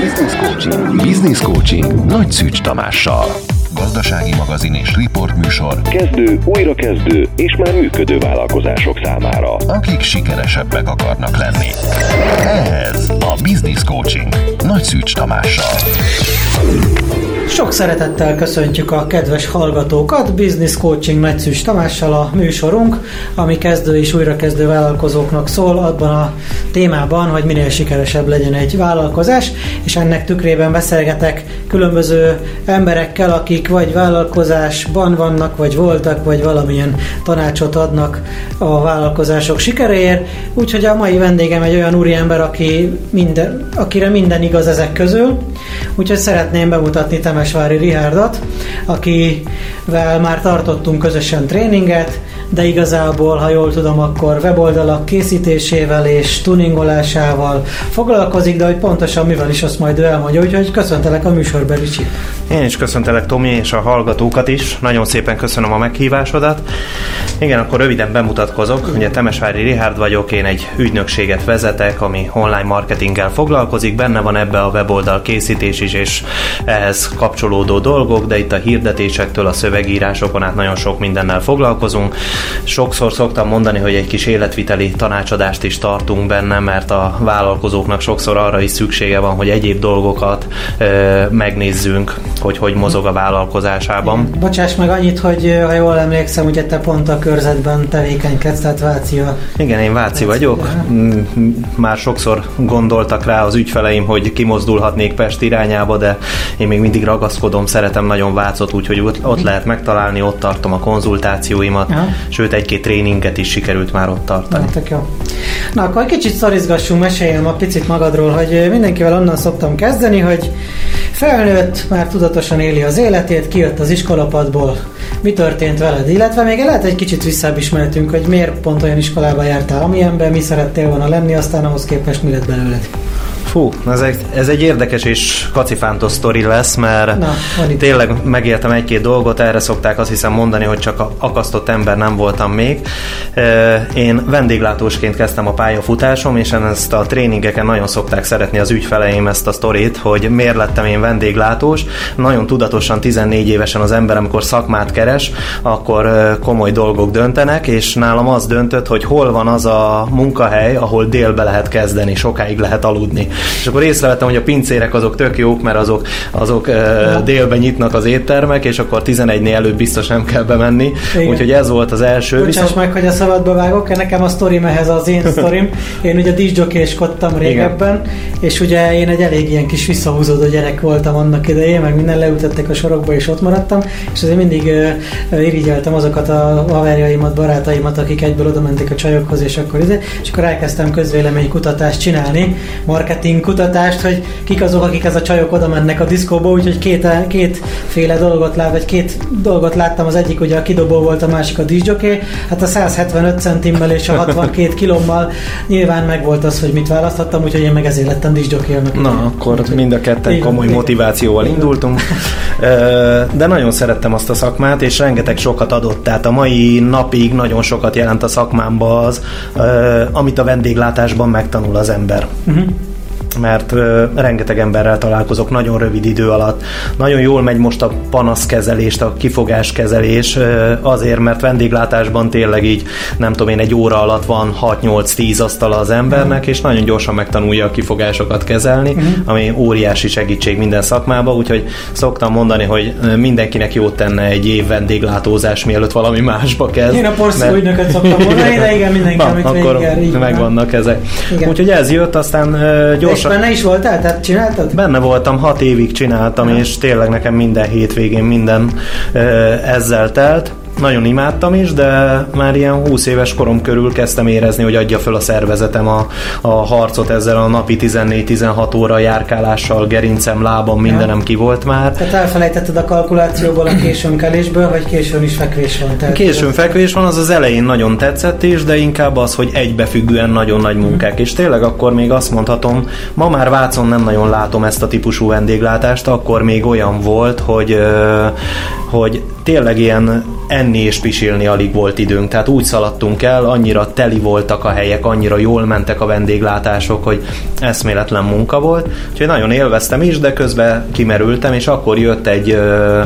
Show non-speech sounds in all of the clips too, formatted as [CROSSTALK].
Business Coaching. Business Coaching Nagy Szűcs Tamással. Gazdasági magazin és riport műsor. Kezdő, újrakezdő és már működő vállalkozások számára. Akik sikeresebbek akarnak lenni. Ez a Business Coaching Nagy Szűcs Tamással. Sok szeretettel köszöntjük a kedves hallgatókat, Business Coaching Nagyszűs Tamással a műsorunk, ami kezdő és újrakezdő vállalkozóknak szól abban a témában, hogy minél sikeresebb legyen egy vállalkozás, és ennek tükrében beszélgetek különböző emberekkel, akik vagy vállalkozásban vannak, vagy voltak, vagy valamilyen tanácsot adnak a vállalkozások sikeréért. Úgyhogy a mai vendégem egy olyan úriember, aki minden, akire minden igaz ezek közül. Úgyhogy szeretném bemutatni Temesvári Rihárdot, akivel már tartottunk közösen tréninget, de igazából, ha jól tudom, akkor weboldalak készítésével és tuningolásával foglalkozik, de hogy pontosan mivel is azt majd ő elmondja, úgyhogy köszöntelek a műsorban, Ricsi. Én is köszöntelek Tomi és a hallgatókat is. Nagyon szépen köszönöm a meghívásodat. Igen, akkor röviden bemutatkozok. Ugye Temesvári Rihárd vagyok, én egy ügynökséget vezetek, ami online marketinggel foglalkozik. Benne van ebbe a weboldal készítés is, és ehhez kapcsolódó dolgok, de itt a hirdetésektől a szövegírásokon át nagyon sok mindennel foglalkozunk. Sokszor szoktam mondani, hogy egy kis életviteli tanácsadást is tartunk benne, mert a vállalkozóknak sokszor arra is szüksége van, hogy egyéb dolgokat ö, megnézzünk, hogy hogy mozog a vállalkozásában. Bocsáss meg annyit, hogy ha jól emlékszem, ugye te pont a körzetben tevékenykedsz, tehát Váci a... Igen, én Váci vagyok. Már sokszor gondoltak rá az ügyfeleim, hogy kimozdulhatnék Pest irányába, de én még mindig ragaszkodom, szeretem nagyon Vácot, úgyhogy ott lehet megtalálni, ott tartom a konzultációimat, Aha. Sőt egy-két tréninget is sikerült már ott tartani. Na, jó. Na, akkor egy kicsit szorizgassunk, meséljem a picit magadról, hogy mindenkivel onnan szoktam kezdeni, hogy felnőtt, már tudatosan éli az életét, kijött az iskolapadból, mi történt veled, illetve még lehet egy kicsit visszább ismertünk, hogy miért pont olyan iskolába jártál, amilyenben mi szerettél volna lenni, aztán ahhoz képest mi lett belőled. Fú, ez egy, ez egy érdekes és kacifántos sztori lesz, mert Na, tényleg megértem egy-két dolgot, erre szokták azt hiszem mondani, hogy csak akasztott ember nem voltam még. Én vendéglátósként kezdtem a pályafutásom, és ezt a tréningeken nagyon szokták szeretni az ügyfeleim ezt a sztorit, hogy miért lettem én vendéglátós. Nagyon tudatosan 14 évesen az ember, amikor szakmát keres, akkor komoly dolgok döntenek, és nálam az döntött, hogy hol van az a munkahely, ahol délbe lehet kezdeni, sokáig lehet aludni. És akkor észrevettem, hogy a pincérek azok tök jók, mert azok, azok uh, délben nyitnak az éttermek, és akkor 11-nél előbb biztos nem kell bemenni. Igen. Úgyhogy ez volt az első. Bocsáss viszont... meg, hogy a szabadba vágok, nekem a sztorim ehhez az én sztorim. Én ugye disjokéskodtam régebben, Igen. és ugye én egy elég ilyen kis visszahúzódó gyerek voltam annak idején, meg minden leültettek a sorokba, és ott maradtam, és azért mindig uh, irigyeltem azokat a haverjaimat, barátaimat, akik egyből oda mentek a csajokhoz, és akkor ide, és akkor elkezdtem közvélemény kutatást csinálni, marketing marketing kutatást, hogy kik azok, akik ez a csajok oda mennek a diszkóba, úgyhogy két, kétféle dolgot lát, vagy két dolgot láttam, az egyik ugye a kidobó volt, a másik a disjoké. Hát a 175 centimmel és a 62 kilommal nyilván meg volt az, hogy mit választhattam, úgyhogy én meg ezért lettem disjokének. Na, akkor mind a ketten komoly motivációval indultunk. De nagyon szerettem azt a szakmát, és rengeteg sokat adott. Tehát a mai napig nagyon sokat jelent a szakmámba az, amit a vendéglátásban megtanul az ember. Uh-huh mert rengeteg emberrel találkozok nagyon rövid idő alatt. Nagyon jól megy most a panaszkezelést, a kifogáskezelés, azért, mert vendéglátásban tényleg így, nem tudom én, egy óra alatt van 6-8-10 asztala az embernek, és nagyon gyorsan megtanulja a kifogásokat kezelni, uh-huh. ami óriási segítség minden szakmába, úgyhogy szoktam mondani, hogy mindenkinek jót tenne egy év vendéglátózás, mielőtt valami másba kezd. Én a porszó ügynököt szoktam mondani, de igen, mindenki, Na, amit akkor megvannak ezek. Igen. Úgyhogy ez jött, aztán gyorsan benne is voltál? Tehát csináltad? Benne voltam, hat évig csináltam, ja. és tényleg nekem minden hétvégén minden ezzel telt nagyon imádtam is, de már ilyen 20 éves korom körül kezdtem érezni, hogy adja föl a szervezetem a, a harcot ezzel a napi 14-16 óra járkálással, gerincem, lábam, mindenem ki volt már. Tehát elfelejtetted a kalkulációból a későn kelésből, vagy későn is fekvés van? Tehát későn fekvés van, az az elején nagyon tetszett is, de inkább az, hogy egybefüggően nagyon nagy munkák. És tényleg akkor még azt mondhatom, ma már Vácon nem nagyon látom ezt a típusú vendéglátást, akkor még olyan volt, hogy, hogy tényleg ilyen enni és pisilni alig volt időnk, tehát úgy szaladtunk el, annyira teli voltak a helyek, annyira jól mentek a vendéglátások, hogy eszméletlen munka volt, úgyhogy nagyon élveztem is, de közben kimerültem, és akkor jött egy ö,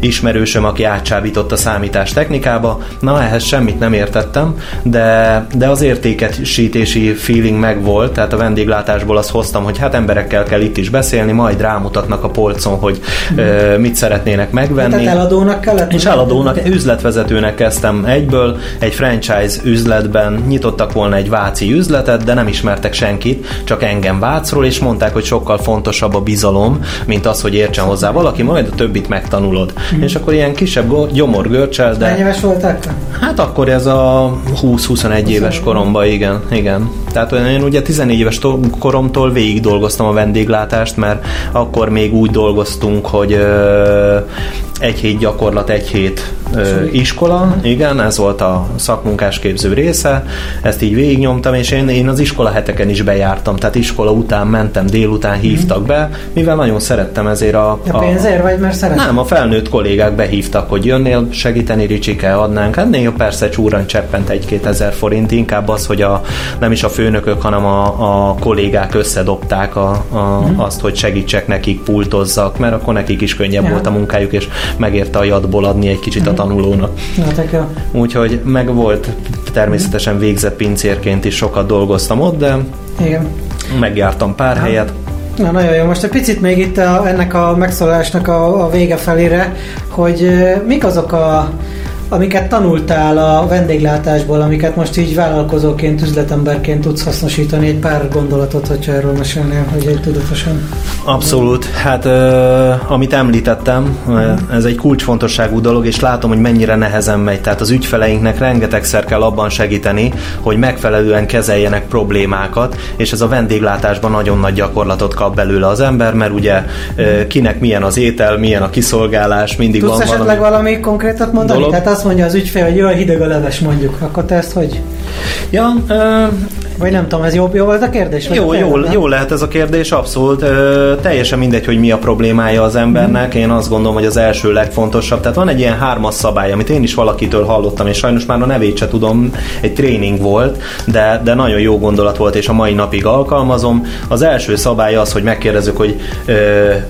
ismerősöm, aki átcsábított a számítás technikába, na ehhez semmit nem értettem, de, de az értékesítési feeling meg volt, tehát a vendéglátásból azt hoztam, hogy hát emberekkel kell itt is beszélni, majd rámutatnak a polcon, hogy ö, mit szeretnének megvenni. Tehát eladónak kellett? És eladónak, üzletvezetőnek kezdtem egyből, egy franchise üzletben nyitottak volna egy váci üzletet, de nem ismertek senkit, csak engem Vácról, és mondták, hogy sokkal fontosabb a bizalom, mint az, hogy értsen hozzá valaki, majd a többit megtanulod. Mm. És akkor ilyen kisebb gyomorgörcsel, de... Hány éves voltál? Hát akkor ez a 20-21 éves koromban, igen, igen. Tehát én ugye 14 éves koromtól végig dolgoztam a vendéglátást, mert akkor még úgy dolgoztunk, hogy egy hét gyakorlat, egy hét iskola, igen, ez volt a szakmunkásképző része, ezt így végignyomtam, és én, én az iskola heteken is bejártam, tehát iskola után mentem, délután hívtak be, mivel nagyon szerettem ezért a... A pénzért vagy, mert szeretem? Nem, a felnőtt kollégák behívtak, hogy jönnél segíteni, Ricsike, adnánk. Hát néha persze csúran cseppent egy-két ezer forint, inkább az, hogy a, nem is a főnökök, hanem a, a kollégák összedobták a, a, mm. azt, hogy segítsek nekik, pultozzak, mert akkor nekik is könnyebb ja. volt a munkájuk, és megérte a jadból adni egy kicsit a tanulónak. Úgyhogy meg volt természetesen végzett pincérként is sokat dolgoztam ott, de Igen. megjártam pár helyet. Na, nagyon jó. Most egy picit még itt a, ennek a megszólalásnak a, a vége felére, hogy mik azok a amiket tanultál a vendéglátásból, amiket most így vállalkozóként, üzletemberként tudsz hasznosítani, egy pár gondolatot, hogyha erről mesélnél, hogy egy tudatosan. Abszolút. Hát uh, amit említettem, ez egy kulcsfontosságú dolog, és látom, hogy mennyire nehezen megy. Tehát az ügyfeleinknek rengetegszer kell abban segíteni, hogy megfelelően kezeljenek problémákat, és ez a vendéglátásban nagyon nagy gyakorlatot kap belőle az ember, mert ugye kinek milyen az étel, milyen a kiszolgálás, mindig Tudsz van esetleg valami, valami konkrétat mondani? Dolog? Tehát azt mondja az ügyfél, hogy jól hideg a leves mondjuk, akkor te ezt hogy? Ja, uh, vagy nem tudom, ez jó, jó volt a kérdés? Jó, jó, jó lehet ez a kérdés, abszolút. Ö, teljesen mindegy, hogy mi a problémája az embernek. Én azt gondolom, hogy az első legfontosabb. Tehát van egy ilyen hármas szabály, amit én is valakitől hallottam, és sajnos már a nevét se tudom, egy tréning volt, de, de nagyon jó gondolat volt, és a mai napig alkalmazom. Az első szabály az, hogy megkérdezzük, hogy ö,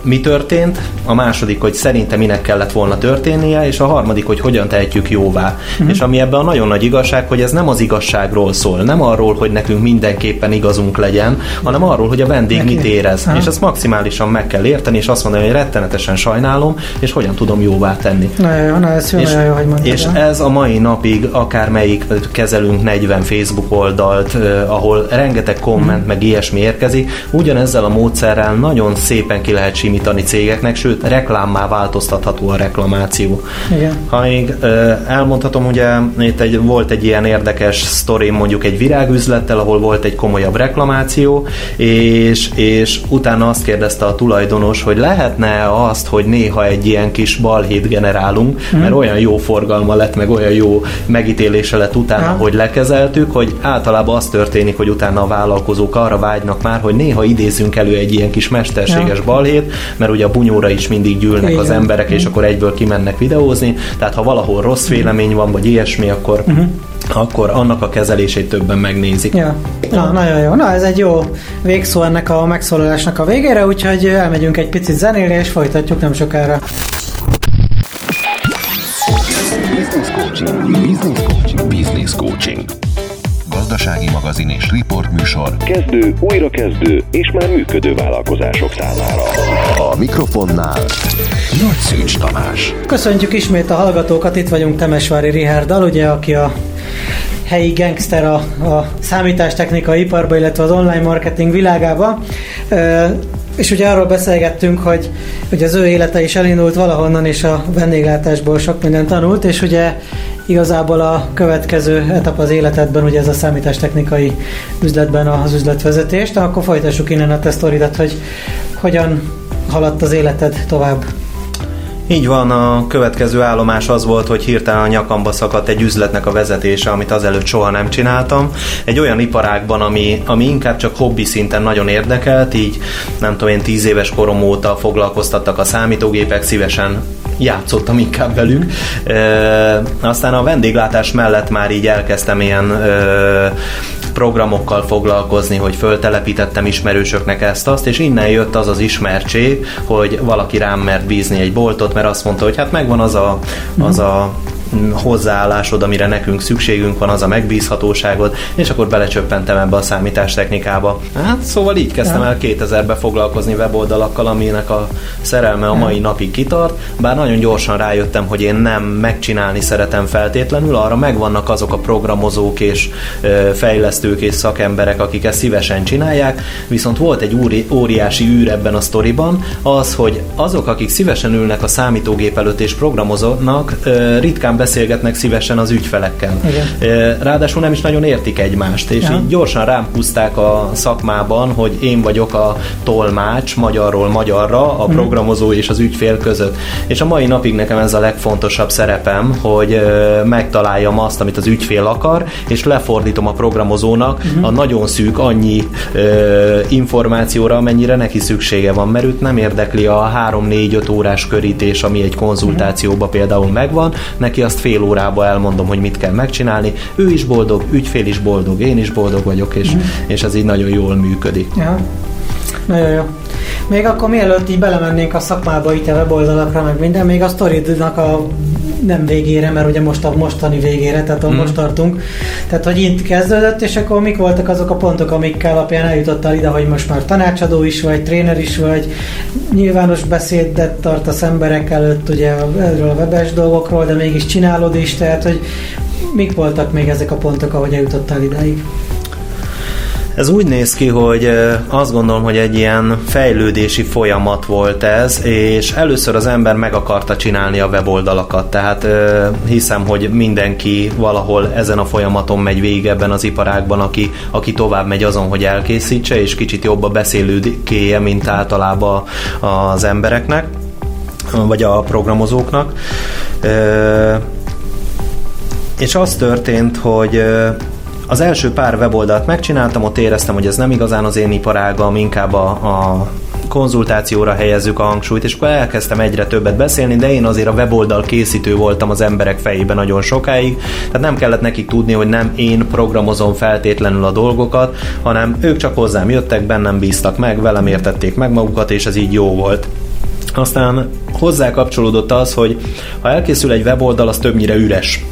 mi történt, a második, hogy szerintem minek kellett volna történnie, és a harmadik, hogy hogyan tehetjük jóvá. Mm-hmm. És ami ebben a nagyon nagy igazság, hogy ez nem az igazságról szól, nem arról, hogy nekünk nekünk mindenképpen igazunk legyen, hanem arról, hogy a vendég Neki. mit érez. Ha. És ezt maximálisan meg kell érteni, és azt mondani, hogy rettenetesen sajnálom, és hogyan tudom jóvá tenni. Na, jó, na ez jó, és, jó, hogy mondtad. És ez a mai napig akármelyik kezelünk 40 Facebook oldalt, eh, ahol rengeteg komment, hmm. meg ilyesmi érkezik, ugyanezzel a módszerrel nagyon szépen ki lehet simítani cégeknek, sőt, reklámmá változtatható a reklamáció. Igen. Ha még eh, elmondhatom, ugye itt egy, volt egy ilyen érdekes sztori mondjuk egy virágüzlettel, ahol volt egy komolyabb reklamáció, és, és utána azt kérdezte a tulajdonos, hogy lehetne azt, hogy néha egy ilyen kis balhét generálunk, mm. mert olyan jó forgalma lett, meg olyan jó megítélése lett utána, ha. hogy lekezeltük, hogy általában az történik, hogy utána a vállalkozók arra vágynak már, hogy néha idézzünk elő egy ilyen kis mesterséges ja. balhét, mert ugye a bunyóra is mindig gyűlnek Igen. az emberek, és mm. akkor egyből kimennek videózni, tehát ha valahol rossz vélemény van, vagy ilyesmi, akkor mm akkor annak a kezelését többen megnézik. Ja. Na, nagyon jó. Na, ez egy jó végszó ennek a megszólalásnak a végére, úgyhogy elmegyünk egy picit zenélni, és folytatjuk nem sokára. Business coaching. Business coaching. Business coaching. Gazdasági magazin és műsor. Kezdő, újrakezdő és már működő vállalkozások számára. A mikrofonnál Nagy Szűcs Tamás. Köszöntjük ismét a hallgatókat, itt vagyunk Temesvári Rihárdal, ugye, aki a helyi gangster a, a számítástechnika iparba, illetve az online marketing világába. És ugye arról beszélgettünk, hogy, hogy az ő élete is elindult valahonnan, és a vendéglátásból sok mindent tanult, és ugye igazából a következő etap az életedben, ugye ez a számítástechnikai üzletben az üzletvezetés, de akkor folytassuk innen a te hogy hogyan haladt az életed tovább. Így van, a következő állomás az volt, hogy hirtelen a nyakamba szakadt egy üzletnek a vezetése, amit azelőtt soha nem csináltam. Egy olyan iparágban, ami, ami inkább csak hobbi szinten nagyon érdekelt, így nem tudom, én tíz éves korom óta foglalkoztattak a számítógépek, szívesen játszottam inkább velük. E, aztán a vendéglátás mellett már így elkezdtem ilyen e, programokkal foglalkozni, hogy föltelepítettem ismerősöknek ezt-azt, és innen jött az az ismertség, hogy valaki rám mert bízni egy boltot, mert azt mondta, hogy hát megvan az a, az a hozzáállásod, amire nekünk szükségünk van, az a megbízhatóságod, és akkor belecsöppentem ebbe a számítástechnikába. Hát szóval így kezdtem el 2000-be foglalkozni weboldalakkal, aminek a szerelme a mai napig kitart, bár nagyon gyorsan rájöttem, hogy én nem megcsinálni szeretem feltétlenül, arra megvannak azok a programozók és fejlesztők és szakemberek, akik ezt szívesen csinálják, viszont volt egy óri, óriási űr ebben a sztoriban, az, hogy azok, akik szívesen ülnek a számítógép előtt és programoznak, ritkán beszélgetnek szívesen az ügyfelekkel. Igen. Ráadásul nem is nagyon értik egymást, és ja. így gyorsan rám húzták a szakmában, hogy én vagyok a tolmács magyarról magyarra, a mhm. programozó és az ügyfél között. És a mai napig nekem ez a legfontosabb szerepem, hogy megtaláljam azt, amit az ügyfél akar, és lefordítom a programozónak uh-huh. a nagyon szűk annyi ö, információra, amennyire neki szüksége van, mert őt nem érdekli a 3-4-5 órás körítés, ami egy konzultációba uh-huh. például megvan, neki azt fél órába elmondom, hogy mit kell megcsinálni, ő is boldog, ügyfél is boldog, én is boldog vagyok, és, mm. és ez így nagyon jól működik. Ja. Nagyon jó. Még akkor mielőtt így belemennénk a szakmába itt a weboldalakra, meg minden, még a sztoridnak a nem végére, mert ugye most a mostani végére, tehát ahol mm. most tartunk. Tehát, hogy itt kezdődött, és akkor mik voltak azok a pontok, amik alapján eljutottál ide, hogy most már tanácsadó is vagy, tréner is vagy, nyilvános beszédet tartasz emberek előtt, ugye erről a webes dolgokról, de mégis csinálod is, tehát, hogy mik voltak még ezek a pontok, ahogy eljutottál idáig? Ez úgy néz ki, hogy azt gondolom, hogy egy ilyen fejlődési folyamat volt ez, és először az ember meg akarta csinálni a weboldalakat, tehát hiszem, hogy mindenki valahol ezen a folyamaton megy végig ebben az iparágban, aki, aki tovább megy azon, hogy elkészítse, és kicsit jobb a beszélőkéje, mint általában az embereknek, vagy a programozóknak. És az történt, hogy az első pár weboldalt megcsináltam, ott éreztem, hogy ez nem igazán az én iparágam, inkább a, a konzultációra helyezzük a hangsúlyt, és akkor elkezdtem egyre többet beszélni, de én azért a weboldal készítő voltam az emberek fejében nagyon sokáig, tehát nem kellett nekik tudni, hogy nem én programozom feltétlenül a dolgokat, hanem ők csak hozzám jöttek, bennem bíztak meg, velem értették meg magukat, és ez így jó volt. Aztán hozzá kapcsolódott az, hogy ha elkészül egy weboldal, az többnyire üres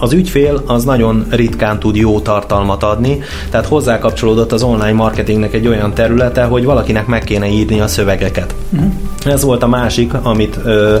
az ügyfél az nagyon ritkán tud jó tartalmat adni, tehát hozzá kapcsolódott az online marketingnek egy olyan területe, hogy valakinek meg kéne írni a szövegeket. Uh-huh. Ez volt a másik, amit ö,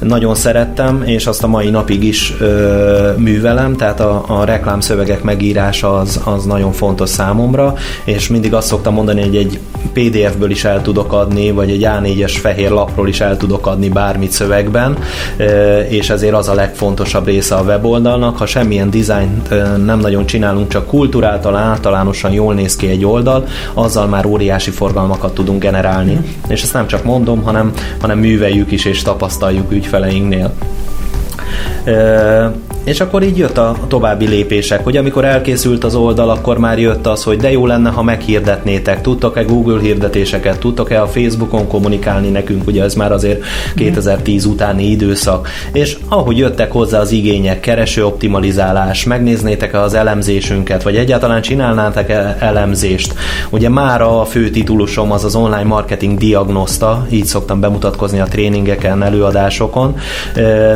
nagyon szerettem, és azt a mai napig is ö, művelem, tehát a, a reklámszövegek megírása az, az nagyon fontos számomra, és mindig azt szoktam mondani, hogy egy PDF-ből is el tudok adni, vagy egy A4-es fehér lapról is el tudok adni bármit szövegben, ö, és ezért az a legfontosabb része a weboldalnak, ha semmilyen dizájnt nem nagyon csinálunk, csak kultúráltal, általánosan jól néz ki egy oldal, azzal már óriási forgalmakat tudunk generálni. Mm. És ezt nem csak mondom, hanem, hanem műveljük is és tapasztaljuk ügyfeleinknél. És akkor így jött a további lépések, hogy amikor elkészült az oldal, akkor már jött az, hogy de jó lenne, ha meghirdetnétek, tudtok-e Google hirdetéseket, tudtok-e a Facebookon kommunikálni nekünk, ugye ez már azért 2010 utáni időszak, és ahogy jöttek hozzá az igények, kereső optimalizálás, megnéznétek-e az elemzésünket, vagy egyáltalán csinálnátok -e elemzést. Ugye már a fő titulusom az az online marketing diagnoszta, így szoktam bemutatkozni a tréningeken, előadásokon,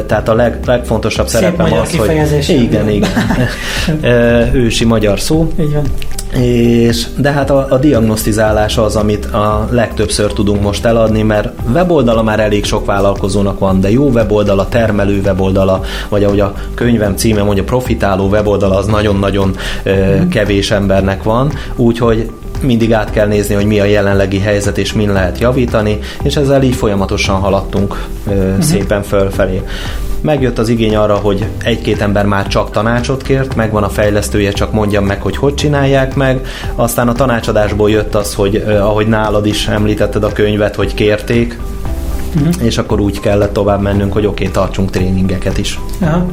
tehát a leg, legfontosabb szerepem az, kifejezés. Hogy... Igen, [LAUGHS] igen. Ősi magyar szó. Így van. És, de hát a, a diagnosztizálás az, amit a legtöbbször tudunk most eladni, mert weboldala már elég sok vállalkozónak van, de jó weboldala, termelő weboldala, vagy ahogy a könyvem címe mondja, profitáló weboldala, az nagyon-nagyon mm. kevés embernek van, úgyhogy mindig át kell nézni, hogy mi a jelenlegi helyzet és min lehet javítani, és ezzel így folyamatosan haladtunk uh-huh. szépen fölfelé. Megjött az igény arra, hogy egy-két ember már csak tanácsot kért, megvan a fejlesztője, csak mondjam meg, hogy hogy csinálják meg. Aztán a tanácsadásból jött az, hogy ahogy nálad is említetted a könyvet, hogy kérték, uh-huh. és akkor úgy kellett tovább mennünk, hogy oké, okay, tartsunk tréningeket is. Aha.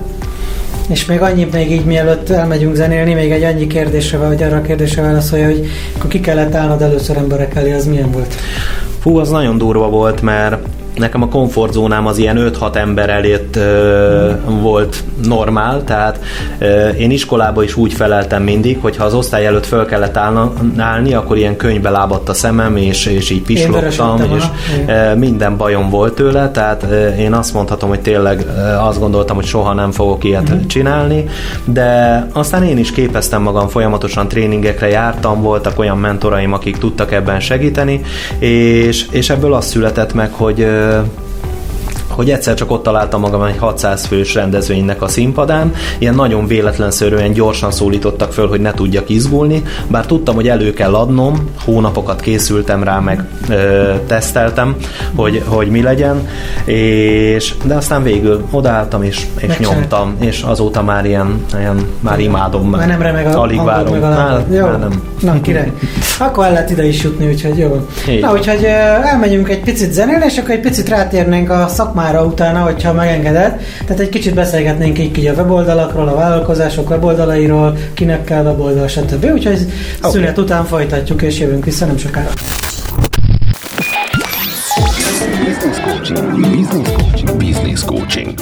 És még annyi, még így mielőtt elmegyünk zenélni, még egy annyi kérdésre, vagy arra a kérdésre válaszolja, hogy akkor ki kellett állnod először emberek elé, az milyen volt? Fú, az nagyon durva volt, mert nekem a komfortzónám az ilyen 5-6 ember elét ö, volt normál, tehát ö, én iskolába is úgy feleltem mindig, hogy ha az osztály előtt föl kellett állni, akkor ilyen könyvbe lábadt a szemem, és, és így pislogtam, és ö, minden bajom volt tőle, tehát ö, én azt mondhatom, hogy tényleg ö, azt gondoltam, hogy soha nem fogok ilyet uh-huh. csinálni, de aztán én is képeztem magam, folyamatosan tréningekre jártam, voltak olyan mentoraim, akik tudtak ebben segíteni, és, és ebből az született meg, hogy uh, hogy egyszer csak ott találtam magam egy 600 fős rendezvénynek a színpadán, ilyen nagyon véletlenszerűen gyorsan szólítottak föl, hogy ne tudjak izgulni, bár tudtam, hogy elő kell adnom, hónapokat készültem rá, meg ö, teszteltem, hogy, hogy mi legyen, és de aztán végül odaálltam és, és nyomtam, és azóta már ilyen, ilyen már imádom. Már nem remeg a alig várom. Meg a már, jó. már nem. Na, király. Akkor el lehet ide is jutni, úgyhogy jó. Így. Na, úgyhogy elmegyünk egy picit zenélni, és akkor egy picit rátérnénk a szakmá témára utána, hogyha megengeded. Tehát egy kicsit beszélgetnénk így, így a weboldalakról, a vállalkozások weboldalairól, kinek kell weboldal, stb. Úgyhogy okay. szünet után folytatjuk, és jövünk vissza nem sokára. Business coaching. Business coaching. Business coaching.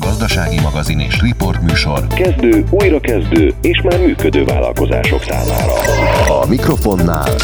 Gazdasági magazin és riportműsor. Kezdő, újrakezdő és már működő vállalkozások számára. A mikrofonnál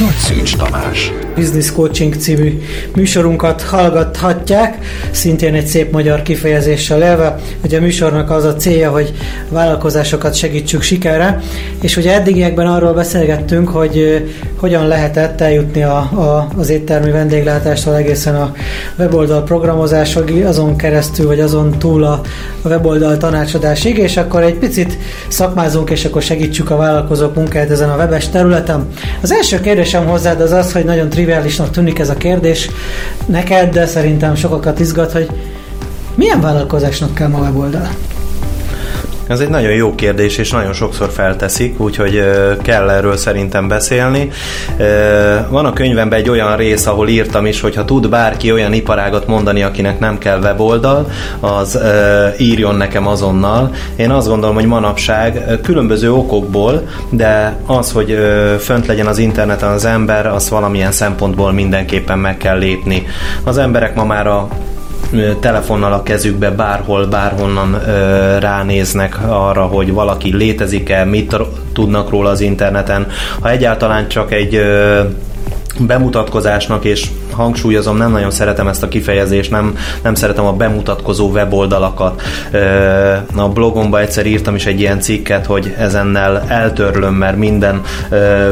Nagy Szűcs Tamás. Business Coaching című műsorunkat hallgathatják, szintén egy szép magyar kifejezéssel élve, hogy a műsornak az a célja, hogy vállalkozásokat segítsük sikerre, és ugye eddigiekben arról beszélgettünk, hogy hogyan lehetett eljutni a, a, az éttermi vendéglátástól egészen a weboldal programozásig, azon keresztül, vagy azon túl a, a weboldal tanácsadásig, és akkor egy picit szakmázunk, és akkor segítsük a vállalkozók munkáját ezen a webes területen. Az első kérdésem hozzád az az, hogy nagyon triviálisnak tűnik ez a kérdés neked, de szerintem sokakat izgat, hogy milyen vállalkozásnak kell ma weboldal? Ez egy nagyon jó kérdés, és nagyon sokszor felteszik, úgyhogy kell erről szerintem beszélni. Van a könyvemben egy olyan rész, ahol írtam is, hogy ha tud bárki olyan iparágat mondani, akinek nem kell weboldal, az írjon nekem azonnal. Én azt gondolom, hogy manapság különböző okokból, de az, hogy fönt legyen az interneten az ember, az valamilyen szempontból mindenképpen meg kell lépni. Az emberek ma már a telefonnal a kezükbe bárhol, bárhonnan ránéznek arra, hogy valaki létezik-e, mit tudnak róla az interneten. Ha egyáltalán csak egy bemutatkozásnak, és hangsúlyozom, nem nagyon szeretem ezt a kifejezést, nem, nem szeretem a bemutatkozó weboldalakat. A blogomba egyszer írtam is egy ilyen cikket, hogy ezennel eltörlöm, mert minden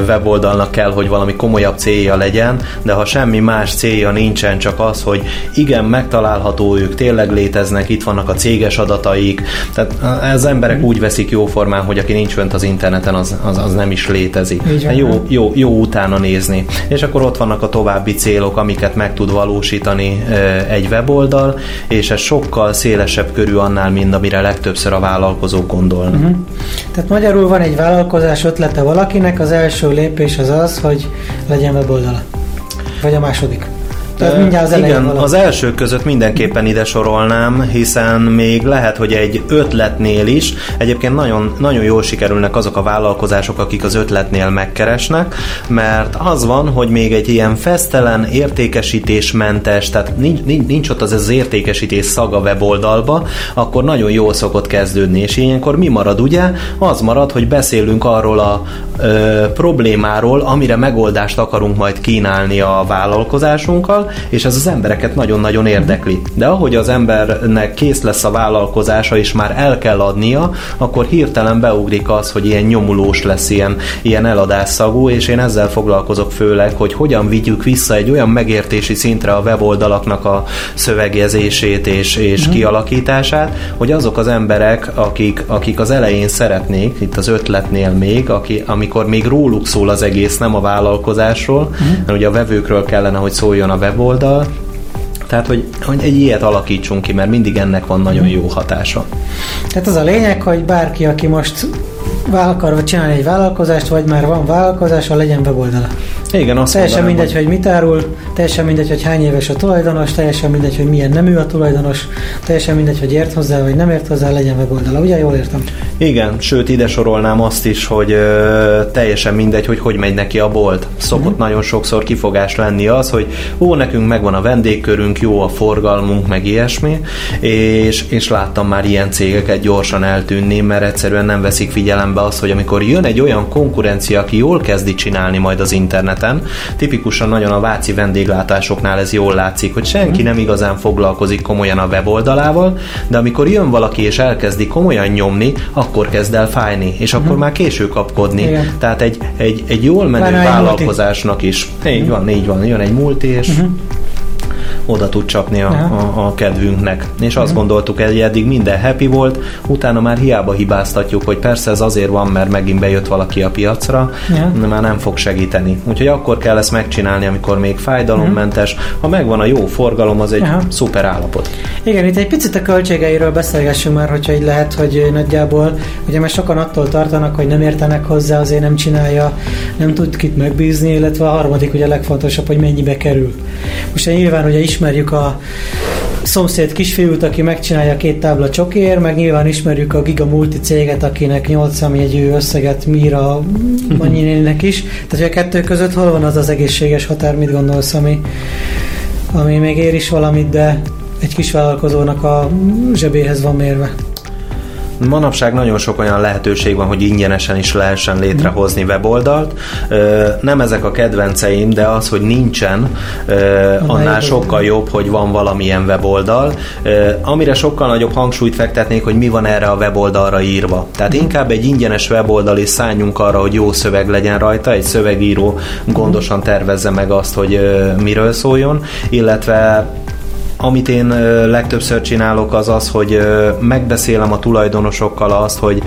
weboldalnak kell, hogy valami komolyabb célja legyen, de ha semmi más célja nincsen, csak az, hogy igen, megtalálható ők, tényleg léteznek, itt vannak a céges adataik, tehát az emberek úgy veszik jóformán, hogy aki nincs fönt az interneten, az, az, az nem is létezik. Jó, jó, jó utána nézni. És akkor ott vannak a további célok, amiket meg tud valósítani egy weboldal, és ez sokkal szélesebb körű annál, mint amire legtöbbször a vállalkozók gondolnak. Uh-huh. Tehát magyarul van egy vállalkozás ötlete valakinek, az első lépés az az, hogy legyen weboldala. Vagy a második. Tehát mindjárt az Igen, valami. az elsők között mindenképpen ide sorolnám, hiszen még lehet, hogy egy ötletnél is, egyébként nagyon, nagyon jól sikerülnek azok a vállalkozások, akik az ötletnél megkeresnek, mert az van, hogy még egy ilyen fesztelen, értékesítésmentes, tehát nincs, nincs, nincs ott az az értékesítés szaga weboldalba, akkor nagyon jól szokott kezdődni, és ilyenkor mi marad, ugye? Az marad, hogy beszélünk arról a ö, problémáról, amire megoldást akarunk majd kínálni a vállalkozásunkkal, és ez az embereket nagyon-nagyon érdekli. De ahogy az embernek kész lesz a vállalkozása, és már el kell adnia, akkor hirtelen beugrik az, hogy ilyen nyomulós lesz, ilyen, ilyen eladásszagú, és én ezzel foglalkozok főleg, hogy hogyan vigyük vissza egy olyan megértési szintre a weboldalaknak a szövegjezését és, és uh-huh. kialakítását, hogy azok az emberek, akik, akik az elején szeretnék, itt az ötletnél még, aki, amikor még róluk szól az egész, nem a vállalkozásról, uh-huh. mert ugye a vevőkről kellene, hogy szóljon a web weboldal, tehát, hogy, hogy egy ilyet alakítsunk ki, mert mindig ennek van nagyon jó hatása. Tehát az a lényeg, hogy bárki, aki most akar csinálni egy vállalkozást, vagy már van vállalkozása, legyen weboldala. Igen, azt Teljesen mondanám, mindegy, hogy... hogy mit árul, teljesen mindegy, hogy hány éves a tulajdonos, teljesen mindegy, hogy milyen nemű a tulajdonos, teljesen mindegy, hogy ért hozzá, vagy nem ért hozzá, legyen weboldala. Ugye jól értem? Igen, sőt ide sorolnám azt is, hogy ö, teljesen mindegy, hogy hogy megy neki a bolt. Szokott uh-huh. nagyon sokszor kifogás lenni az, hogy ó, nekünk megvan a vendégkörünk, jó a forgalmunk, meg ilyesmi, és, és láttam már ilyen cégeket gyorsan eltűnni, mert egyszerűen nem veszik figyelembe azt, hogy amikor jön egy olyan konkurencia, aki jól kezdi csinálni majd az interneten, tipikusan nagyon a váci vendéglátásoknál ez jól látszik, hogy senki nem igazán foglalkozik komolyan a weboldalával, de amikor jön valaki és elkezdi komolyan nyomni, akkor kezd el fájni, és akkor uh-huh. már késő kapkodni. Igen. Tehát egy, egy, egy jól menő vállalkozásnak is. Így uh-huh. van, így van, jön egy múlti, és uh-huh oda tud csapni a, a, a kedvünknek. És azt gondoltuk, hogy eddig minden happy volt, utána már hiába hibáztatjuk, hogy persze ez azért van, mert megint bejött valaki a piacra, de már nem fog segíteni. Úgyhogy akkor kell ezt megcsinálni, amikor még fájdalommentes. Ha megvan a jó forgalom, az egy Aha. szuper állapot. Igen, itt egy picit a költségeiről beszélgessünk már, hogyha így lehet, hogy nagyjából, ugye mert sokan attól tartanak, hogy nem értenek hozzá, azért nem csinálja, nem tud kit megbízni, illetve a harmadik ugye a legfontosabb, hogy mennyibe kerül. Most nyilván ugye ismerjük a szomszéd kisfiút, aki megcsinálja két tábla csokér, meg nyilván ismerjük a Giga Multi céget, akinek 8 számjegyű összeget mír a Manyinének [LAUGHS] is. Tehát, hogy a kettő között hol van az az egészséges határ, mit gondolsz, ami, ami még ér is valamit, de egy kis vállalkozónak a zsebéhez van mérve. Manapság nagyon sok olyan lehetőség van, hogy ingyenesen is lehessen létrehozni weboldalt. Nem ezek a kedvenceim, de az, hogy nincsen, annál sokkal jobb, hogy van valamilyen weboldal. Amire sokkal nagyobb hangsúlyt fektetnék, hogy mi van erre a weboldalra írva. Tehát inkább egy ingyenes weboldal is szálljunk arra, hogy jó szöveg legyen rajta, egy szövegíró gondosan tervezze meg azt, hogy miről szóljon, illetve amit én legtöbbször csinálok az az, hogy megbeszélem a tulajdonosokkal azt, hogy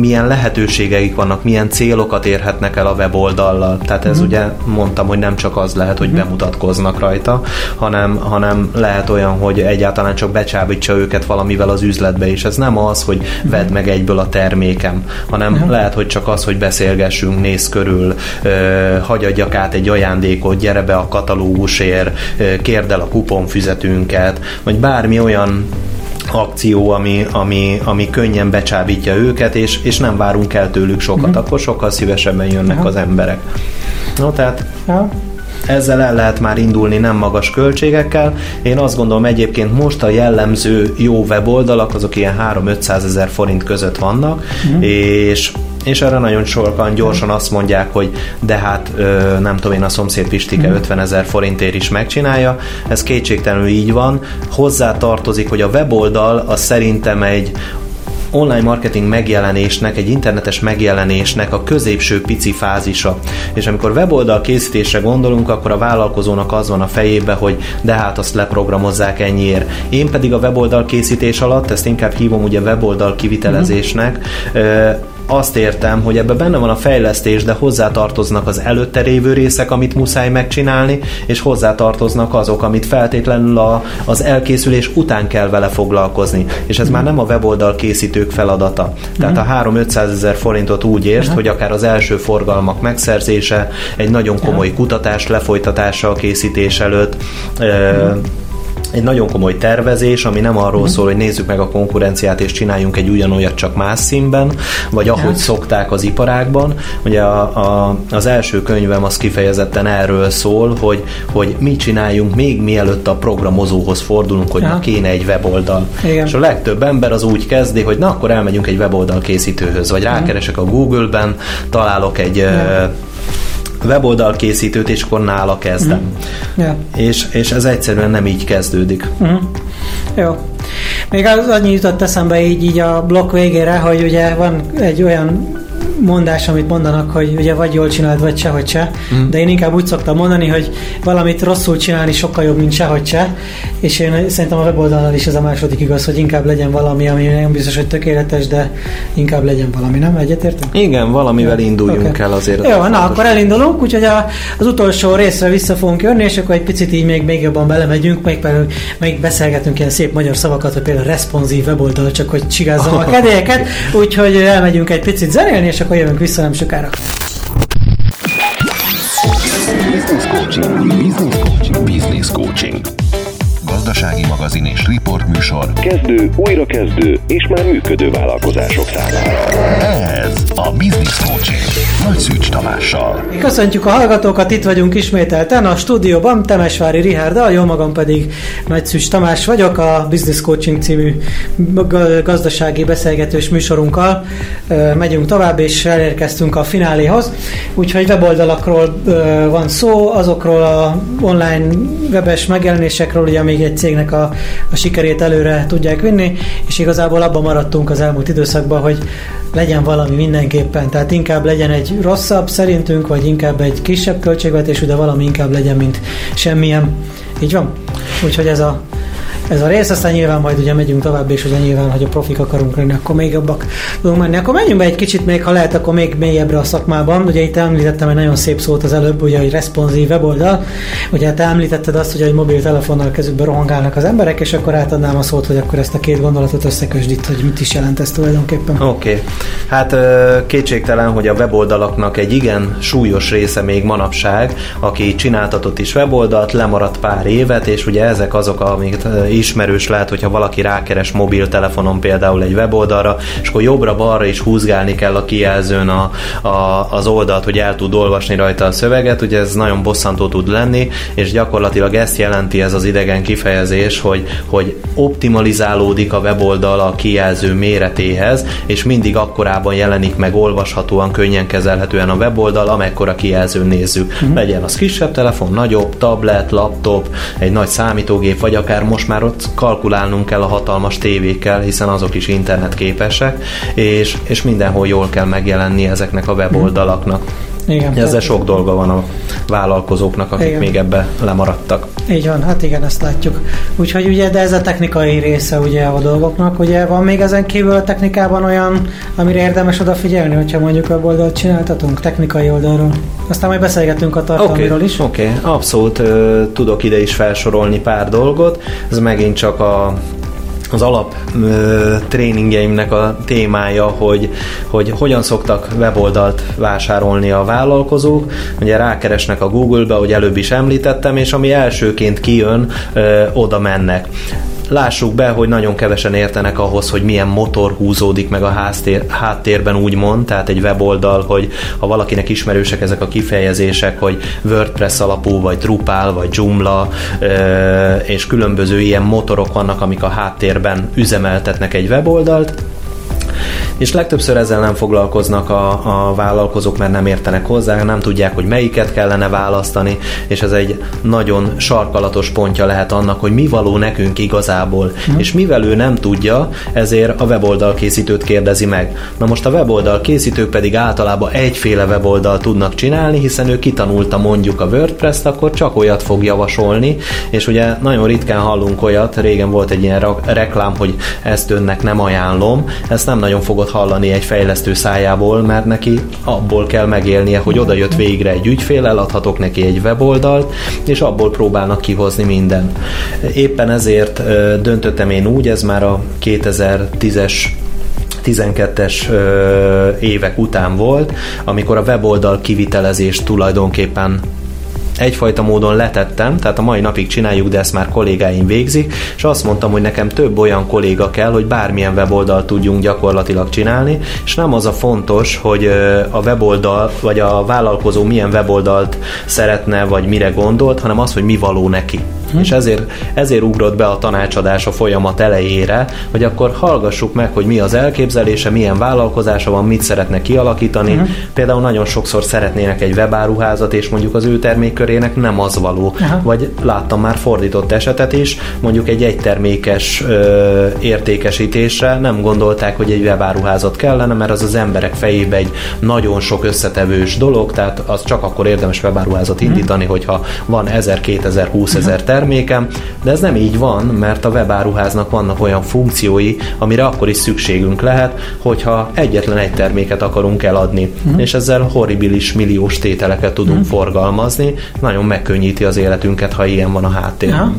milyen lehetőségeik vannak, milyen célokat érhetnek el a weboldallal. Tehát ez mm. ugye mondtam, hogy nem csak az lehet, hogy mm. bemutatkoznak rajta, hanem, hanem lehet olyan, hogy egyáltalán csak becsábítsa őket valamivel az üzletbe, és ez nem az, hogy mm. vedd meg egyből a termékem, hanem mm. lehet, hogy csak az, hogy beszélgessünk, néz körül, hagyadjak át egy ajándékot, gyere be a katalógusért, kérd el a kuponfüzetünket, vagy bármi olyan akció, ami, ami, ami könnyen becsábítja őket, és, és nem várunk el tőlük sokat, uh-huh. akkor sokkal szívesebben jönnek uh-huh. az emberek. No, tehát uh-huh. ezzel el lehet már indulni nem magas költségekkel. Én azt gondolom egyébként most a jellemző jó weboldalak, azok ilyen 3-500 ezer forint között vannak, uh-huh. és és erre nagyon sokan gyorsan azt mondják, hogy de hát nem tudom én a szomszéd Pistike 50 mhm. ezer forintért is megcsinálja. Ez kétségtelenül így van. Hozzá tartozik, hogy a weboldal az szerintem egy online marketing megjelenésnek, egy internetes megjelenésnek a középső pici fázisa. És amikor weboldal készítésre gondolunk, akkor a vállalkozónak az van a fejébe, hogy de hát azt leprogramozzák ennyiért. Én pedig a weboldal készítés alatt, ezt inkább hívom ugye weboldal kivitelezésnek, mm azt értem, hogy ebbe benne van a fejlesztés, de hozzátartoznak az előtte révő részek, amit muszáj megcsinálni, és hozzátartoznak azok, amit feltétlenül a, az elkészülés után kell vele foglalkozni. És ez mm. már nem a weboldal készítők feladata. Tehát mm. a 3-500 ezer forintot úgy érsz, mm. hogy akár az első forgalmak megszerzése, egy nagyon komoly kutatás lefolytatása a készítés előtt, mm egy nagyon komoly tervezés, ami nem arról szól, hogy nézzük meg a konkurenciát és csináljunk egy ugyanolyat csak más színben, vagy ahogy szokták az iparákban. Ugye a, a, az első könyvem az kifejezetten erről szól, hogy, hogy mi csináljunk még mielőtt a programozóhoz fordulunk, hogy ja. na kéne egy weboldal. Igen. És a legtöbb ember az úgy kezdi, hogy na akkor elmegyünk egy weboldal készítőhöz, vagy rákeresek a Google-ben, találok egy ja weboldal készítőt, és akkor nála kezdem. Mm. Yeah. És, és ez egyszerűen nem így kezdődik. Mm. Jó. Még az annyi jutott eszembe így, így a blokk végére, hogy ugye van egy olyan mondás, amit mondanak, hogy ugye vagy jól csináld, vagy sehogy se, mm. de én inkább úgy szoktam mondani, hogy valamit rosszul csinálni sokkal jobb, mint sehogy se, és én szerintem a weboldalon is ez a második igaz, hogy inkább legyen valami, ami nem biztos, hogy tökéletes, de inkább legyen valami, nem? Egyetértem? Igen, valamivel ja. induljunk okay. el azért. Jó, na akkor elindulunk, úgyhogy a, az utolsó részre vissza fogunk jönni, és akkor egy picit így még, még jobban belemegyünk, még, még beszélgetünk ilyen szép magyar szavakat, hogy például responsív weboldal, csak hogy csigázzam a [LAUGHS] kedélyeket, úgyhogy elmegyünk egy picit zenélni, és akkor jövünk vissza nem sokára. Business coaching. Business coaching. Business coaching. Gazdasági magazin és műsor. Kezdő, újrakezdő és már működő vállalkozások számára. Ez a Business Coaching. Nagy Szűcs Tamással. Köszöntjük a hallgatókat, itt vagyunk ismételten a stúdióban, Temesvári Rihárdal, jó magam pedig Nagy Szűcs Tamás vagyok, a Business Coaching című gazdasági beszélgetős műsorunkkal. Megyünk tovább, és elérkeztünk a fináléhoz. Úgyhogy weboldalakról van szó, azokról a online webes megjelenésekről, ugye még egy cégnek a, a sikerét előre tudják vinni, és igazából abban maradtunk az elmúlt időszakban, hogy legyen valami mindenképpen, tehát inkább legyen egy rosszabb szerintünk, vagy inkább egy kisebb költségvetésű, de valami inkább legyen, mint semmilyen. Így van? Úgyhogy ez a ez a rész, aztán nyilván majd ugye megyünk tovább, és ugye nyilván, hogy a profik akarunk lenni, akkor még jobbak tudunk menni. Akkor menjünk be egy kicsit még, ha lehet, akkor még mélyebbre a szakmában. Ugye itt említettem egy nagyon szép szót az előbb, ugye, hogy responsív weboldal. Ugye te említetted azt, hogy egy mobiltelefonnal kezükbe rohangálnak az emberek, és akkor átadnám a szót, hogy akkor ezt a két gondolatot összekösd itt, hogy mit is jelent ez tulajdonképpen. Oké. Okay. Hát kétségtelen, hogy a weboldalaknak egy igen súlyos része még manapság, aki csináltatott is weboldalt, lemaradt pár évet, és ugye ezek azok, amiket ismerős lehet, hogyha valaki rákeres mobiltelefonon például egy weboldalra, és akkor jobbra-balra is húzgálni kell a kijelzőn a, a, az oldalt, hogy el tud olvasni rajta a szöveget, ugye ez nagyon bosszantó tud lenni, és gyakorlatilag ezt jelenti ez az idegen kifejezés, hogy, hogy optimalizálódik a weboldal a kijelző méretéhez, és mindig akkorában jelenik meg olvashatóan, könnyen kezelhetően a weboldal, amekkora kijelzőn nézzük. Uh-huh. Legyen az kisebb telefon, nagyobb, tablet, laptop, egy nagy számítógép, vagy akár most már ott kalkulálnunk kell a hatalmas tévékkel, hiszen azok is internetképesek, és, és mindenhol jól kell megjelenni ezeknek a weboldalaknak. Igen, Ezzel sok dolga van a vállalkozóknak, akik igen. még ebbe lemaradtak. Így van, hát igen, ezt látjuk. Úgyhogy ugye, de ez a technikai része ugye a dolgoknak. Ugye van még ezen kívül a technikában olyan, amire érdemes odafigyelni, hogyha mondjuk a oldalt csináltatunk, technikai oldalról. Aztán majd beszélgetünk a tartalmiról okay, is. Oké, okay. abszolút uh, tudok ide is felsorolni pár dolgot. Ez megint csak a az alap ö, tréningeimnek a témája, hogy, hogy hogyan szoktak weboldalt vásárolni a vállalkozók. Ugye rákeresnek a Google-be, hogy előbb is említettem, és ami elsőként kijön, ö, oda mennek lássuk be, hogy nagyon kevesen értenek ahhoz, hogy milyen motor húzódik meg a háztér, háttérben úgymond, tehát egy weboldal, hogy ha valakinek ismerősek ezek a kifejezések, hogy WordPress alapú, vagy Drupal, vagy Joomla, és különböző ilyen motorok vannak, amik a háttérben üzemeltetnek egy weboldalt, és legtöbbször ezzel nem foglalkoznak a, a vállalkozók, mert nem értenek hozzá, nem tudják, hogy melyiket kellene választani, és ez egy nagyon sarkalatos pontja lehet annak, hogy mi való nekünk igazából. Mm. És mivel ő nem tudja, ezért a weboldal készítőt kérdezi meg. Na most a weboldal készítők pedig általában egyféle weboldal tudnak csinálni, hiszen ő kitanulta mondjuk a WordPress-t, akkor csak olyat fog javasolni, és ugye nagyon ritkán hallunk olyat, régen volt egy ilyen reklám, hogy ezt önnek nem ajánlom, ezt nem nagyon fogod hallani egy fejlesztő szájából, mert neki abból kell megélnie, hogy oda jött végre egy ügyfél, eladhatok neki egy weboldalt, és abból próbálnak kihozni minden. Éppen ezért döntöttem én úgy, ez már a 2010-es 12-es évek után volt, amikor a weboldal kivitelezést tulajdonképpen egyfajta módon letettem, tehát a mai napig csináljuk, de ezt már kollégáim végzik, és azt mondtam, hogy nekem több olyan kolléga kell, hogy bármilyen weboldalt tudjunk gyakorlatilag csinálni, és nem az a fontos, hogy a weboldal, vagy a vállalkozó milyen weboldalt szeretne, vagy mire gondolt, hanem az, hogy mi való neki. Hm. És ezért, ezért ugrott be a tanácsadás a folyamat elejére, hogy akkor hallgassuk meg, hogy mi az elképzelése, milyen vállalkozása van, mit szeretne kialakítani. Hm. Például nagyon sokszor szeretnének egy webáruházat, és mondjuk az ő termékkörének nem az való. Aha. Vagy láttam már fordított esetet is, mondjuk egy egytermékes ö, értékesítésre nem gondolták, hogy egy webáruházat kellene, mert az az emberek fejébe egy nagyon sok összetevős dolog, tehát az csak akkor érdemes webáruházat indítani, hm. hogyha van 1000, 2000, 20 ezer termékem, de ez nem így van, mert a webáruháznak vannak olyan funkciói, amire akkor is szükségünk lehet, hogyha egyetlen egy terméket akarunk eladni, mm. és ezzel horribilis milliós tételeket tudunk mm. forgalmazni, nagyon megkönnyíti az életünket, ha ilyen van a háttérben. Ja.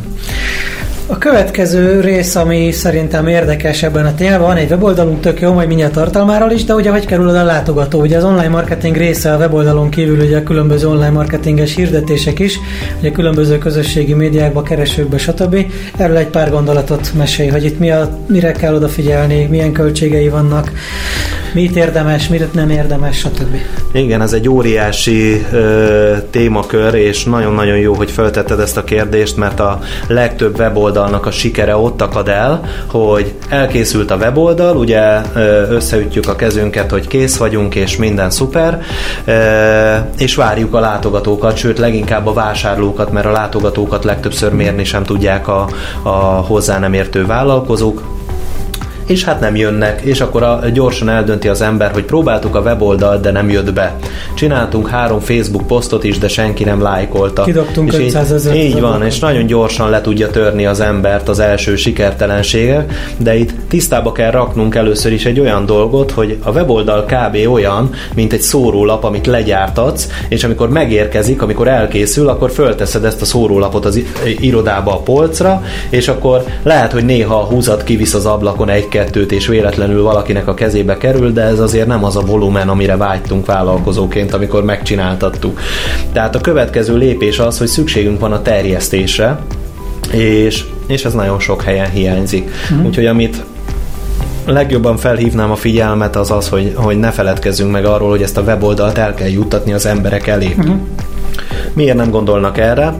A következő rész, ami szerintem érdekes ebben a témában, van egy weboldalunk, tök jó, majd mindjárt tartalmáról is, de ugye hogy kerül oda a látogató? Ugye az online marketing része a weboldalon kívül ugye a különböző online marketinges hirdetések is, ugye különböző közösségi médiákba, keresőkbe, stb. Erről egy pár gondolatot mesélj, hogy itt mi a, mire kell odafigyelni, milyen költségei vannak, mit érdemes, mit nem érdemes, stb. Igen, ez egy óriási ö, témakör, és nagyon-nagyon jó, hogy feltetted ezt a kérdést, mert a legtöbb weboldalnak a sikere ott akad el, hogy elkészült a weboldal, ugye összeütjük a kezünket, hogy kész vagyunk, és minden szuper, ö, és várjuk a látogatókat, sőt leginkább a vásárlókat, mert a látogatókat legtöbbször mérni sem tudják a, a hozzá nem értő vállalkozók, és hát nem jönnek, és akkor a, gyorsan eldönti az ember, hogy próbáltuk a weboldalt, de nem jött be. Csináltunk három Facebook posztot is, de senki nem lájkolta. Kidobtunk és 500 ezer. Így van, és nagyon gyorsan le tudja törni az embert az első sikertelensége, de itt tisztába kell raknunk először is egy olyan dolgot, hogy a weboldal kb. olyan, mint egy szórólap, amit legyártatsz, és amikor megérkezik, amikor elkészül, akkor fölteszed ezt a szórólapot az irodába a polcra, és akkor lehet, hogy néha a húzat kivisz az ablakon egy kettőt, és véletlenül valakinek a kezébe kerül, de ez azért nem az a volumen, amire vágytunk vállalkozóként, amikor megcsináltattuk. Tehát a következő lépés az, hogy szükségünk van a terjesztésre, és, és ez nagyon sok helyen hiányzik. Mm. Úgyhogy amit legjobban felhívnám a figyelmet az az, hogy, hogy ne feledkezzünk meg arról, hogy ezt a weboldalt el kell juttatni az emberek elé. Uh-huh. Miért nem gondolnak erre?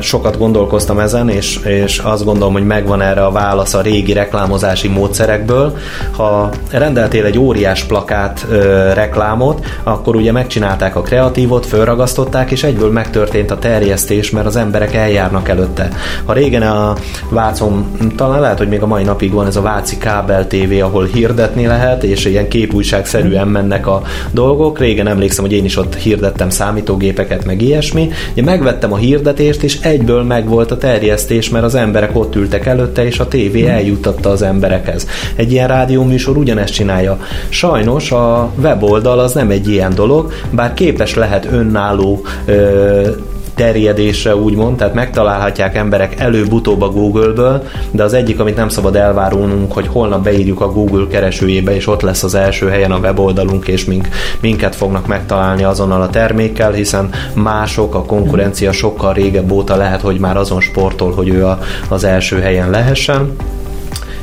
Sokat gondolkoztam ezen, és, és azt gondolom, hogy megvan erre a válasz a régi reklámozási módszerekből. Ha rendeltél egy óriás plakát reklámot, akkor ugye megcsinálták a kreatívot, fölragasztották, és egyből megtörtént a terjesztés, mert az emberek eljárnak előtte. Ha régen a Vácon, talán lehet, hogy még a mai napig van ez a Váci kábel TV, ahol hirdetni lehet, és ilyen képújságszerűen mennek a dolgok. Régen emlékszem, hogy én is ott hirdettem számítógépeket, meg ilyesmi. Ugye megvettem a hirdetést, és egyből megvolt a terjesztés, mert az emberek ott ültek előtte, és a tévé hmm. eljutatta az emberekhez. Egy ilyen rádióműsor ugyanezt csinálja. Sajnos a weboldal az nem egy ilyen dolog, bár képes lehet önálló ö, terjedésre úgymond, tehát megtalálhatják emberek előbb-utóbb a Google-ből, de az egyik, amit nem szabad elvárulnunk, hogy holnap beírjuk a Google keresőjébe, és ott lesz az első helyen a weboldalunk, és mink, minket fognak megtalálni azonnal a termékkel, hiszen mások, a konkurencia sokkal régebb óta lehet, hogy már azon sportol, hogy ő a, az első helyen lehessen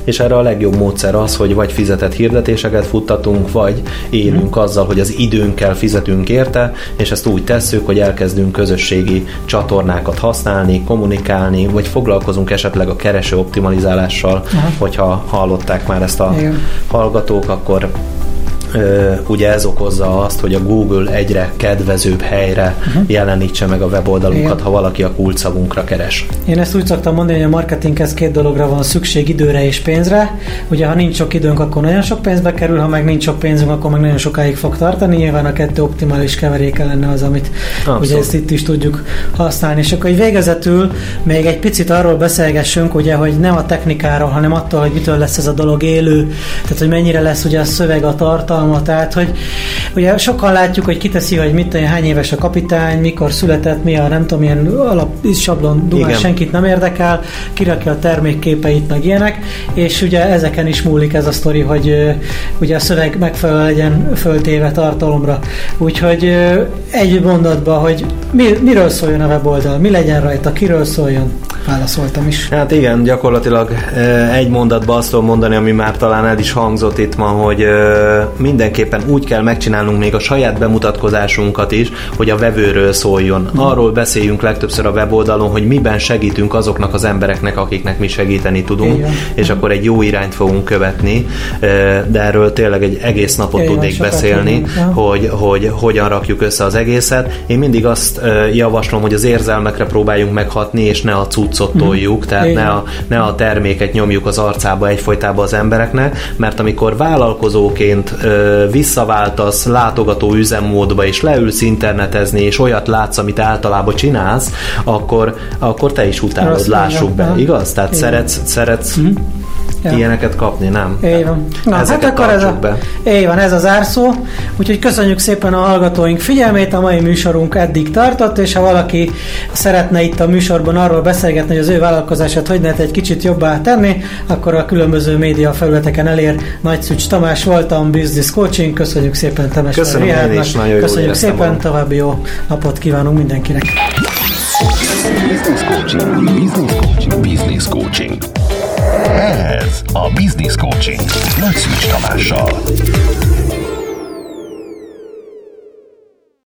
és erre a legjobb módszer az, hogy vagy fizetett hirdetéseket futtatunk, vagy élünk azzal, hogy az időnkkel fizetünk érte, és ezt úgy tesszük, hogy elkezdünk közösségi csatornákat használni, kommunikálni, vagy foglalkozunk esetleg a kereső optimalizálással, Aha. hogyha hallották már ezt a Igen. hallgatók, akkor ugye ez okozza azt, hogy a Google egyre kedvezőbb helyre uh-huh. jelenítse meg a weboldalunkat, Igen. ha valaki a kulcssavunkra keres. Én ezt úgy szoktam mondani, hogy a marketinghez két dologra van szükség, időre és pénzre. Ugye, ha nincs sok időnk, akkor nagyon sok pénzbe kerül, ha meg nincs sok pénzünk, akkor meg nagyon sokáig fog tartani. Nyilván a kettő optimális keveréke lenne az, amit Abszolút. ugye ezt itt is tudjuk használni. És akkor egy végezetül még egy picit arról beszélgessünk, ugye, hogy nem a technikáról, hanem attól, hogy mitől lesz ez a dolog élő, tehát hogy mennyire lesz ugye a szöveg, a tartalom, tartalma, tehát hogy ugye sokan látjuk, hogy kiteszi, hogy mit tudom, hány éves a kapitány, mikor született, mi a nem tudom, ilyen alap sablon dumás, senkit nem érdekel, kirakja a termékképeit, meg ilyenek, és ugye ezeken is múlik ez a sztori, hogy ugye a szöveg megfelelő legyen föltéve tartalomra. Úgyhogy egy mondatban, hogy mi, miről szóljon a weboldal, mi legyen rajta, kiről szóljon, válaszoltam is. Hát igen, gyakorlatilag egy mondatban azt tudom mondani, ami már talán el is hangzott itt ma, hogy mi mindenképpen úgy kell megcsinálnunk még a saját bemutatkozásunkat is, hogy a vevőről szóljon. Arról beszéljünk legtöbbször a weboldalon, hogy miben segítünk azoknak az embereknek, akiknek mi segíteni tudunk, Igen. és akkor egy jó irányt fogunk követni, de erről tényleg egy egész napot Igen, tudnék beszélni, hogy, hogy hogyan rakjuk össze az egészet. Én mindig azt javaslom, hogy az érzelmekre próbáljunk meghatni, és ne a cuccot mhm. toljuk, tehát ne a, ne a terméket nyomjuk az arcába egyfolytában az embereknek, mert amikor vállalkozóként visszaváltasz látogató üzemmódba, és leülsz internetezni, és olyat látsz, amit általában csinálsz, akkor, akkor te is utálod, lássuk be, igaz? Tehát szeretsz, szeretsz mm ja. ilyeneket kapni, nem? Így van. Na, hát akkor ez a, be. Így van, ez az árszó. Úgyhogy köszönjük szépen a hallgatóink figyelmét, a mai műsorunk eddig tartott, és ha valaki szeretne itt a műsorban arról beszélgetni, hogy az ő vállalkozását hogy lehet egy kicsit jobbá tenni, akkor a különböző média felületeken elér Nagy Szücs Tamás voltam, Business Coaching. Köszönjük szépen Temes Köszönöm én is, nagyon Köszönjük szépen, van. további jó napot kívánunk mindenkinek. Business Coaching, Business Coaching, Business Coaching. Ez a Business Coaching Nagy Szűcs Tamással.